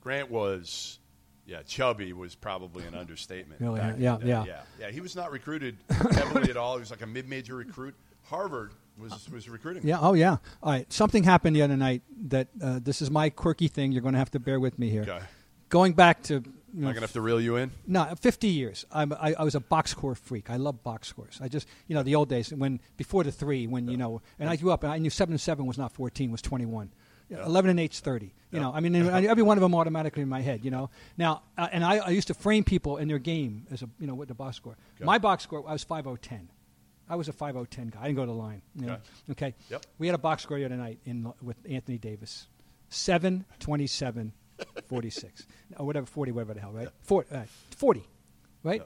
S1: Grant was, yeah, chubby was probably an understatement.
S2: Really, yeah, yeah.
S1: yeah, yeah. He was not recruited heavily at all. He was like a mid-major recruit. Harvard was was recruiting.
S2: Yeah. Oh, yeah. All right. Something happened the other night that uh, this is my quirky thing. You're going to have to bear with me here.
S1: Okay.
S2: Going back to. You
S1: Am I gonna have to reel you in?
S2: No, 50 years. I'm, I, I was a box score freak. I love box scores. I just, you know, the old days when before the three, when you know, and I grew up and I knew seven and seven was not 14, was 21. Yeah, 11 and 8's 30. You
S1: Yeah.
S2: know, I mean, every one of them automatically in my head. You know, now, uh, and I, I used to frame people in their game as a, you know, with the box score.
S1: Okay.
S2: My box score, I was 5010. I was a 5010 guy. I didn't go to the line. You know?
S1: Okay.
S2: Okay.
S1: Yep.
S2: We had a box score the other night in with Anthony Davis, seven twenty seven, forty six, or whatever forty, whatever the hell, right? Four, uh, Forty, right?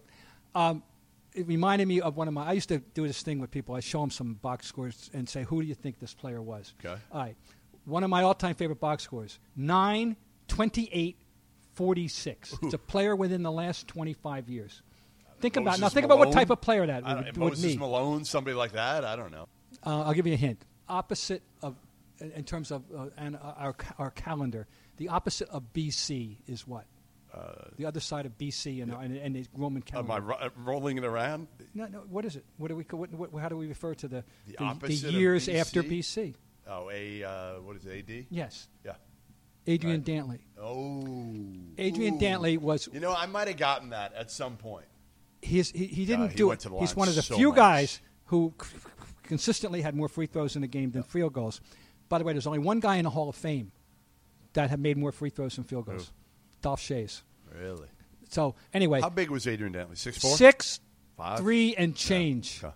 S2: Um, it reminded me of one of my. I used to do this thing with people. I show them some box scores and say, "Who do you think this player was?"
S1: Okay.
S2: All right. One of my all-time favorite box scores: nine, twenty-eight, forty-six. It's a player within the last twenty-five years. Think about now.
S1: Moses
S2: Think about what type of player that would, would
S1: Moses
S2: be.
S1: Malone, somebody like that. I don't know.
S2: Uh, I'll give you a hint. Opposite of, in terms of uh, and uh, our our calendar, the opposite of BC is what? the other side of BC and, and, and the Roman
S1: calendar. Am. I ro- uh, rolling it around?
S2: no, no. What is it? What do we? What, what, how do we refer to the
S1: The
S2: the,
S1: of
S2: years
S1: BC?
S2: after BC?
S1: Oh, a uh, what is it? AD?
S2: Yes,
S1: Yeah.
S2: Adrian
S1: Right.
S2: Dantley.
S1: Oh.
S2: Adrian
S1: Ooh.
S2: Dantley was
S1: You know, I might have gotten that at some point.
S2: He's, he, he didn't
S1: he
S2: do
S1: went
S2: it.
S1: to the
S2: He's
S1: line
S2: one of the
S1: so
S2: few
S1: much.
S2: guys who c- consistently had more free throws in the game than field goals. By the way, there's only one guy in the Hall of Fame that had made more free throws than field goals. Dolph Schayes.
S1: Really?
S2: So anyway,
S1: How big was Adrian Dantley? Six four.
S2: six,
S1: Five?
S2: three, and change.
S1: Okay.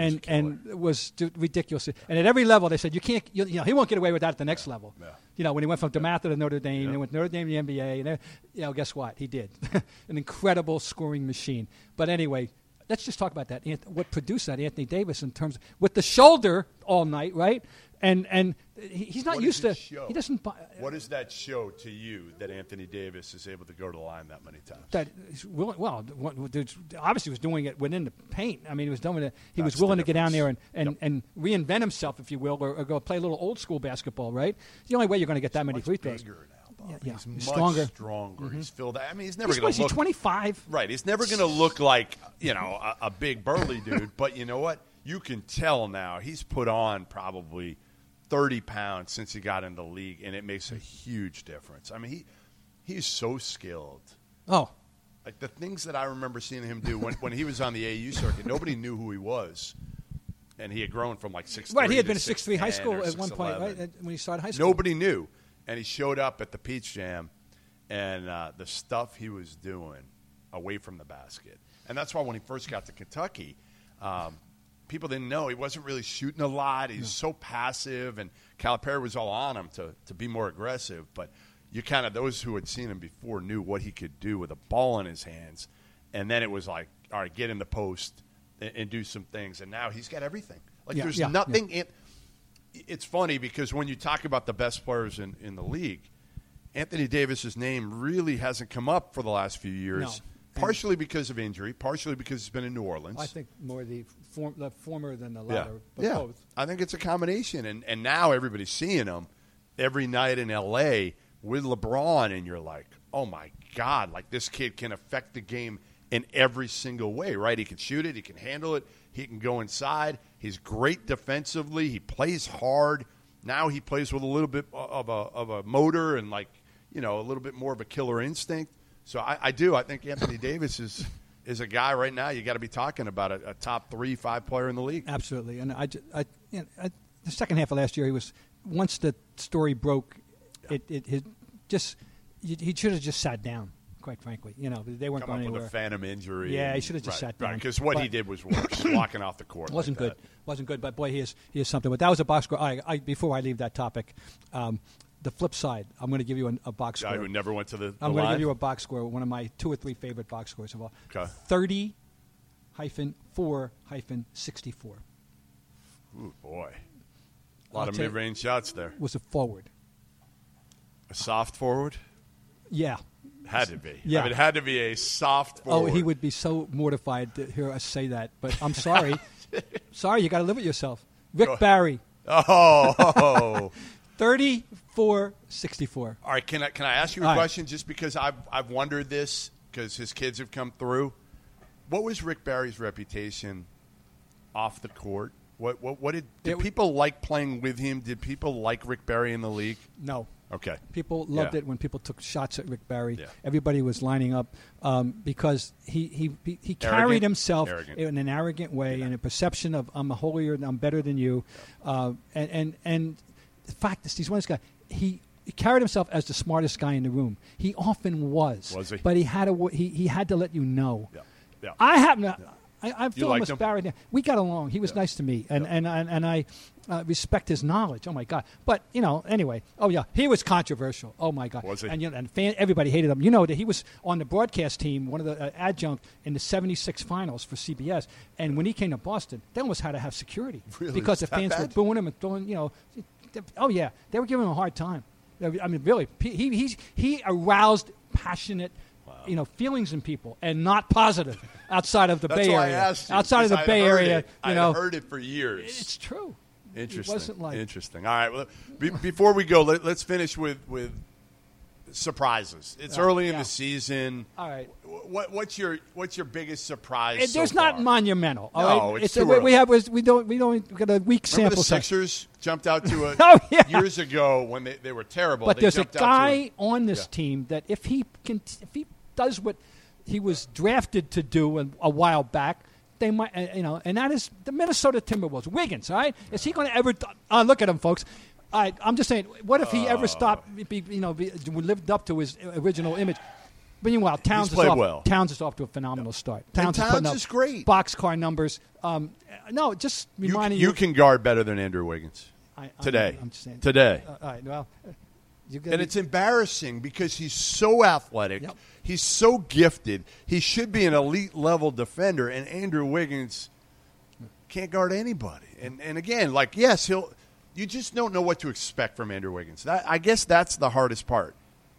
S2: And and it was ridiculous. And at every level, they said you can't. You, you know, he won't get away with that at the next level.
S1: yeah.
S2: You know, when he went from DeMatha to Notre Dame,
S1: Yeah.
S2: and went Notre Dame to the NBA, and uh, you know, guess what? He did an incredible scoring machine. But anyway, let's just talk about that. What produced that? Anthony Davis in terms with the shoulder all night, right? And and he's not
S1: What
S2: used to.
S1: show?
S2: He doesn't. bu- uh,
S1: What does that show to you that Anthony Davis is able to go to the line that many times?
S2: that he's willing, well, obviously he was doing it within the paint. I mean, he was doing it. He
S1: That's
S2: was willing to get down there and, and,
S1: Yep.
S2: and reinvent himself, if you will, or, or go play a little old school basketball. Right? It's the only way you're going to get that many free throws. Yeah, yeah.
S1: He's,
S2: He's
S1: much
S2: stronger.
S1: stronger. Mm-hmm. He's filled. I mean, he's never going to
S2: he's 25.
S1: right. He's never going to look like you know a, a big burly dude. But you know what? You can tell now. He's put on probably thirty pounds since he got in the league, and it makes a huge difference. I mean, he he's so skilled.
S2: Oh,
S1: Like the things that I remember seeing him do when, when he was on the AU circuit, nobody knew who he was, and he had grown from like six.
S2: right. He had been a six three high school at one point, right? When he started high school.
S1: Nobody knew, and he showed up at the Peach Jam, and uh, the stuff he was doing away from the basket, and that's why when he first got to Kentucky, um, people didn't know he wasn't really shooting a lot. He's so passive, and Calipari was all on him to to be more aggressive, but. You kind of those who had seen him before knew what he could do with a ball in his hands, and then it was like, all right, get in the post and, and do some things. And now he's got everything. Like
S2: Yeah,
S1: there's
S2: yeah,
S1: nothing in it's funny because when you talk about the best players in, in the league, Anthony Davis's name really hasn't come up for the last few years.
S2: No.
S1: Partially because of injury, partially because he's been in New Orleans.
S2: I think more the, form, the former than the
S1: yeah,
S2: latter, but
S1: yeah.
S2: both.
S1: I think it's a combination, and and now everybody's seeing him every night in L.A. with LeBron, and you're like, oh my god, like this kid can affect the game in every single way, right? He can shoot it, he can handle it, he can go inside. He's great defensively. He plays hard. Now he plays with a little bit of a of a motor and like you know a little bit more of a killer instinct. So I, I do. I think Anthony Davis is is a guy right now. You got to be talking about a, a top three, five player in the league.
S2: Absolutely, and I, I, you know, I, the second half of last year, he was once the story broke, it, it, it just he he should have just sat down. Quite frankly, you know, they weren't
S1: Come
S2: going
S1: up with
S2: anywhere.
S1: a phantom injury.
S2: Yeah, he should have just
S1: right,
S2: sat down.
S1: Because what he did was worse, walking off the court.
S2: Wasn't
S1: like
S2: good.
S1: that.
S2: wasn't good. But boy, he is he is something. But that was a box score. I, I, before I leave that topic, um, the flip side, I'm going to give you an, a box score.
S1: Guy who never went to the, the
S2: I'm going to give you a box score. One of my two or three favorite box scores of all.
S1: Okay.
S2: Thirty hyphen four hyphen sixty four.
S1: Ooh, boy. A lot
S2: I'll
S1: of mid range shots there.
S2: Was a forward.
S1: A soft forward?
S2: Yeah.
S1: Had to be.
S2: Yeah.
S1: I mean, it had to be a soft forward.
S2: Oh, he would be so mortified to hear us say that. But I'm sorry. sorry, you got to live with yourself. Rick Barry,
S1: Oh.
S2: 34 64.
S1: All right, can I can I ask you a
S2: All right.
S1: question? Just because I've I've wondered this because his kids have come through. What was Rick Barry's reputation off the court? What what what did did
S2: It w-
S1: people like playing with him? Did people like Rick Barry in the league?
S2: No.
S1: Okay,
S2: People loved
S1: Yeah.
S2: it when people took shots at Rick Barry.
S1: Yeah.
S2: Everybody was lining up um, because he he, he, he carried
S1: Arrogant?
S2: himself
S1: Arrogant.
S2: in an arrogant way and a perception of I'm holier, I'm better than you, uh, and and and the fact is he's one of those guys. He, carried himself as the smartest guy in the room. He often was.
S1: Was he?
S2: But he had to he he had to let you know.
S1: Yeah. Yeah.
S2: I happen to. I, I feel almost now. We got along. He was nice to me, and and and, and I uh, respect his knowledge. Oh my God! But you know, anyway. Oh yeah, he was controversial. Oh my God!
S1: Was he?
S2: And you know, and fan, everybody hated him. You know that he was on the broadcast team, one of the uh, adjunct in the '76 finals for CBS. And when he came to Boston, they almost had to have security
S1: Really?
S2: because the fans were booing him and throwing. You know, oh yeah, they were giving him a hard time. I mean, really, he he he aroused passionate. You know, feelings in people, and not positive outside of the Bay Area.
S1: You,
S2: outside of the
S1: I'd
S2: Bay Area,
S1: it.
S2: you
S1: I'd
S2: know,
S1: heard it for years.
S2: it's true.
S1: Interesting.
S2: It like
S1: Interesting. All right. Well, be, before we go, let, us finish with with surprises. It's
S2: Yeah,
S1: early in the season.
S2: All right.
S1: What, what's your what's your biggest surprise?
S2: It,
S1: so
S2: not monumental. all
S1: No,
S2: right?
S1: it's
S2: a-
S1: too
S2: we,
S1: early.
S2: we have we don't we don't we got a weak
S1: Remember
S2: sample
S1: the
S2: size.
S1: Sixers jumped out to a
S2: Oh, yeah.
S1: years ago when they, they were terrible.
S2: But
S1: They
S2: there's a
S1: jumped out to
S2: guy on this
S1: Yeah.
S2: team that if he can, if he does what he was drafted to do a, a while back, they might, uh, you know, and that is the Minnesota Timberwolves. Wiggins, all right? Is he going to ever? Uh, look at him, folks. All right, I'm just saying, what if he
S1: Uh.
S2: ever stopped, be, you know, be, lived up to his original image? Meanwhile, Towns is off.
S1: well.
S2: Towns is off to a phenomenal start. Towns, is
S1: Towns
S2: putting up
S1: is great.
S2: Boxcar numbers. Um, no, just reminding
S1: you
S2: you.
S1: can guard better than Andrew Wiggins
S2: I, I'm-
S1: today.
S2: I'm just saying.
S1: Today.
S2: Uh, all right. Well, you
S1: and it's embarrassing because he's so athletic.
S2: Yep.
S1: He's so gifted. He should be an elite level defender, and Andrew Wiggins can't guard anybody. And and again, like yes, he'll. You just don't know what to expect from Andrew Wiggins. That, I guess that's the hardest part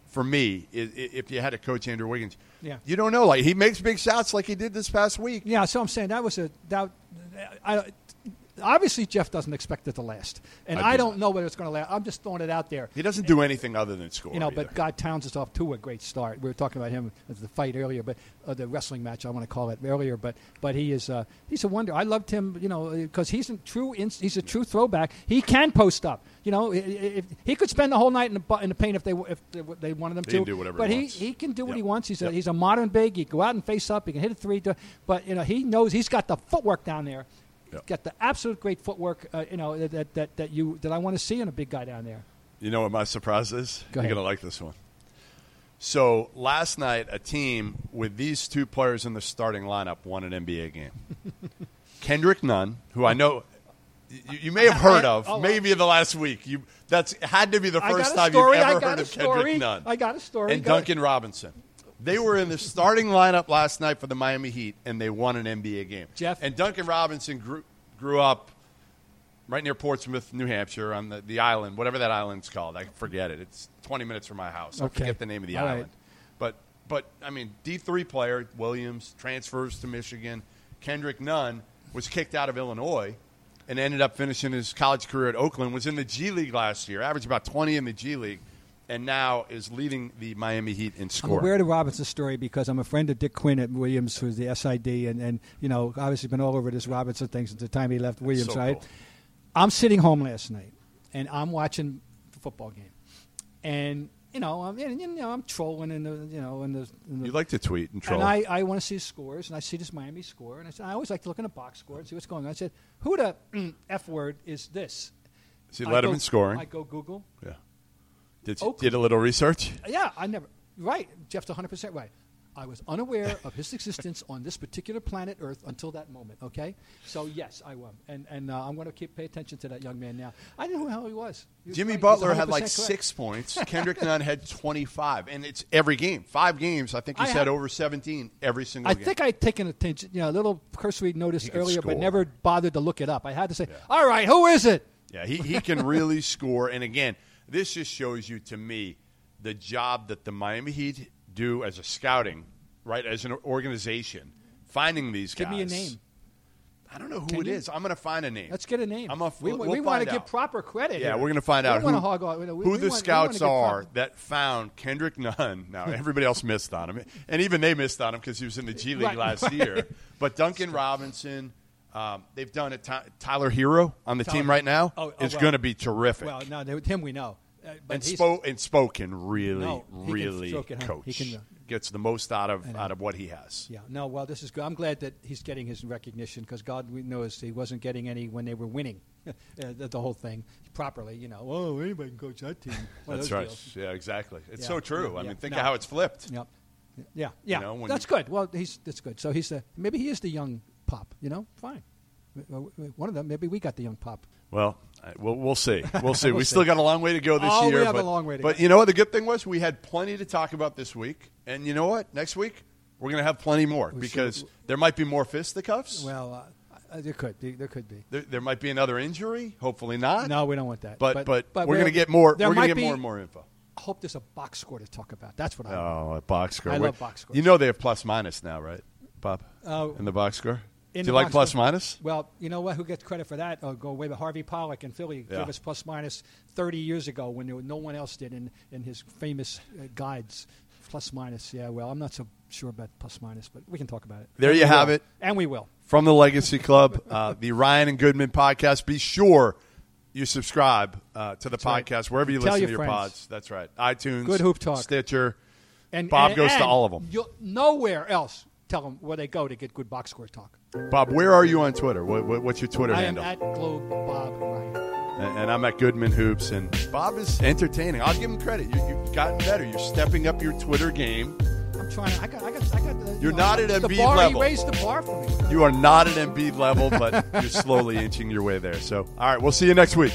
S1: for me. i- i- If you had to coach Andrew Wiggins,
S2: Yeah.
S1: you don't know. Like he makes big shots, like he did this past week.
S2: Yeah, so I'm saying that was a that. I, obviously, Jeff doesn't expect it to last, and
S1: I
S2: I,
S1: do
S2: don't know whether it's going to last. I'm just throwing it out there.
S1: He doesn't do anything other than score.
S2: You know,
S1: either.
S2: but God Towns is off to a great start. We were talking about him at the fight earlier, but uh, the wrestling match I want to call it earlier. But but he is uh, he's a wonder. I loved him, you know, because he's a true ins- he's a true throwback. He can post up. You know, i- i- if, he could spend the whole night in the in the paint if they if they, they wanted him
S1: He
S2: to.
S1: can do whatever
S2: but
S1: he
S2: he, he can do what
S1: Yep.
S2: he wants. He's a he's a modern big. He can go out and face up. He can hit a three. But you know, he knows he's got the footwork down there.
S1: Yep.
S2: Got the absolute great footwork. Uh, you know that, that that you that I want to see in a big guy down there.
S1: You know what my surprise is?
S2: Go
S1: You're going to like this one. So last night, a team with these two players in the starting lineup won an NBA game. Kendrick Nunn, who I know you, you may have heard of,
S2: Oh,
S1: maybe in the last week. You that's had to be the first time
S2: story.
S1: you've ever
S2: got
S1: heard
S2: a
S1: of
S2: story.
S1: Kendrick Nunn.
S2: I got a story.
S1: And. Duncan Robinson. They were in the starting lineup last night for the Miami Heat, and they won an NBA game.
S2: Jeff?
S1: and Duncan Robinson grew grew up right near Portsmouth, New Hampshire, on the, the island, whatever that island's called. I forget it. It's 20 minutes from my house. I
S2: Okay.
S1: forget the name of the
S2: All right.
S1: island. But, but I mean, D3 player, Williams, transfers to Michigan. Kendrick Nunn was kicked out of Illinois and ended up finishing his college career at Oakland, was in the G League last year, averaged about 20 in the G League, and now is leading the Miami Heat in
S2: I'm
S1: scoring.
S2: aware of the Robinson story because I'm a friend of Dick Quinn at Williams, who's the SID, and, and you know, obviously been all over this Robinson thing since the time he left Williams,
S1: So
S2: right?
S1: cool.
S2: I'm sitting home last night, and I'm watching the football game, and you know, I'm and, you know I'm trolling in the you know in the, in the
S1: You like to tweet and troll.
S2: And I, I want to see scores, and I see this Miami score, and I, said, I always like to look in the box score and see what's going on. I said, who the F word is this?
S1: See Letterman
S2: go-
S1: scoring.
S2: I go Google.
S1: yeah. Did, you,
S2: Oakland.
S1: did a little research?
S2: Yeah, I never. Right. Jeff's 100% right. I was unaware of his existence on this particular planet Earth until that moment. Okay, so yes, I will, and and uh, I'm going to keep pay attention to that young man now. I didn't know who the hell he was. He was
S1: Jimmy
S2: right. He's
S1: Butler had like
S2: correct.
S1: six points. Kendrick Nunn had 25. And it's every game. Five games. I think he
S2: I
S1: said
S2: have-
S1: over 17 every single game.
S2: I
S1: game.
S2: think I'd taken attention, you know, a little cursory notice
S1: He
S2: earlier, but never bothered to look it up. I had to say, "All right, who is it?"
S1: Yeah, he, he can really score. And again, this just shows you to me the job that the Miami Heat do as a scouting, right, as an organization, finding these
S2: Give
S1: guys.
S2: Give me a name.
S1: I don't know who
S2: Can
S1: it
S2: you?
S1: is. I'm going to find a name.
S2: Let's get a name.
S1: I'm gonna,
S2: we
S1: we'll,
S2: we want to give proper credit.
S1: Yeah,
S2: here.
S1: we're going to find
S2: We
S1: out who,
S2: hog we- we
S1: who
S2: want-
S1: the
S2: wanna
S1: scouts are that found Kendrick Nunn. Now, everybody else missed on him. And even they missed on him because he was in the G League
S2: Right,
S1: last
S2: right.
S1: year. But Duncan Robinson, um, they've done it. Tyler Herro on the team right now
S2: Oh, oh,
S1: is
S2: well.
S1: going to be terrific.
S2: Well, no, they- him we know. Uh, but
S1: and, Spo- and Spoken really,
S2: No, can
S1: really
S2: stroke it,
S1: coach.
S2: He can, uh,
S1: Gets the most out of out of what he has.
S2: Yeah, no, well, this is good. I'm glad that he's getting his recognition because God we knows he wasn't getting any when they were winning uh, the, the whole thing properly. You know, oh, anybody can coach that team.
S1: That's right.
S2: deals.
S1: Yeah, exactly. It's
S2: Yeah,
S1: so true.
S2: yeah,
S1: I
S2: yeah.
S1: mean, think
S2: No.
S1: of how it's flipped.
S2: Yep. Yeah, yeah.
S1: know,
S2: that's
S1: you-
S2: good. Well, he's that's good. So he's the maybe he is the young pop. You know, fine. W- w- One of them. Maybe we got the young pop.
S1: Well, I- we'll, we'll see. We'll see.
S2: We'll
S1: we
S2: see.
S1: still got a long way to go this
S2: Oh, we
S1: year.
S2: have a
S1: but,
S2: long way to
S1: but
S2: go.
S1: you know what? The good thing was we had plenty to talk about this week, and you know what? Next week we're going to have plenty more
S2: We
S1: because
S2: should-
S1: there might be more fisticuffs.
S2: Well, uh, uh, there could be. There could be.
S1: there, there might be another injury. Hopefully not.
S2: No, we don't want that.
S1: But but, we're
S2: we'll-
S1: going to get more. We're going to get
S2: be-
S1: more and more info.
S2: I hope there's a box score to talk about. That's what I. want.
S1: Oh, a box score.
S2: I
S1: Wait,
S2: love box scores.
S1: You know they have plus minus now, right, Bob?
S2: Oh.
S1: in the box score. Do you like
S2: box
S1: minus?
S2: Well, you know what? Who gets credit for that? Oh, go way back. Harvey Pollack in Philly
S1: Yeah.
S2: gave us plus minus 30 years ago when there, no one else did in, in his famous uh, guides. Plus minus. Yeah, well, I'm not so sure about plus minus, but we can talk about it.
S1: There
S2: And
S1: you have
S2: will.
S1: it.
S2: And we will.
S1: from the Legacy Club, uh, the Ryan and Goodman podcast. Be sure you subscribe uh, to the
S2: right.
S1: podcast wherever you
S2: Tell
S1: listen
S2: your
S1: to your
S2: friends.
S1: pods. That's right. iTunes,
S2: Good hoop talk.
S1: Stitcher.
S2: And
S1: Bob
S2: and-
S1: goes to
S2: and
S1: all of 'em.
S2: You'll, nowhere else tell them where they go to get good box score talk.
S1: Bob, where are you on Twitter? What, what, what's your Twitter
S2: I am
S1: handle?
S2: at Globe Bob Ryan.
S1: and, and I'm at Goodman Hoops. And Bob is entertaining. I'll give him credit. You, you've gotten better. You're stepping up your Twitter game.
S2: I'm trying. I got. I got. I got. The, you
S1: You're
S2: know,
S1: not at Embiid
S2: bar,
S1: level.
S2: He raised the bar for me.
S1: You are not at Embiid level, but you're slowly inching your way there. So, all right, we'll see you next week.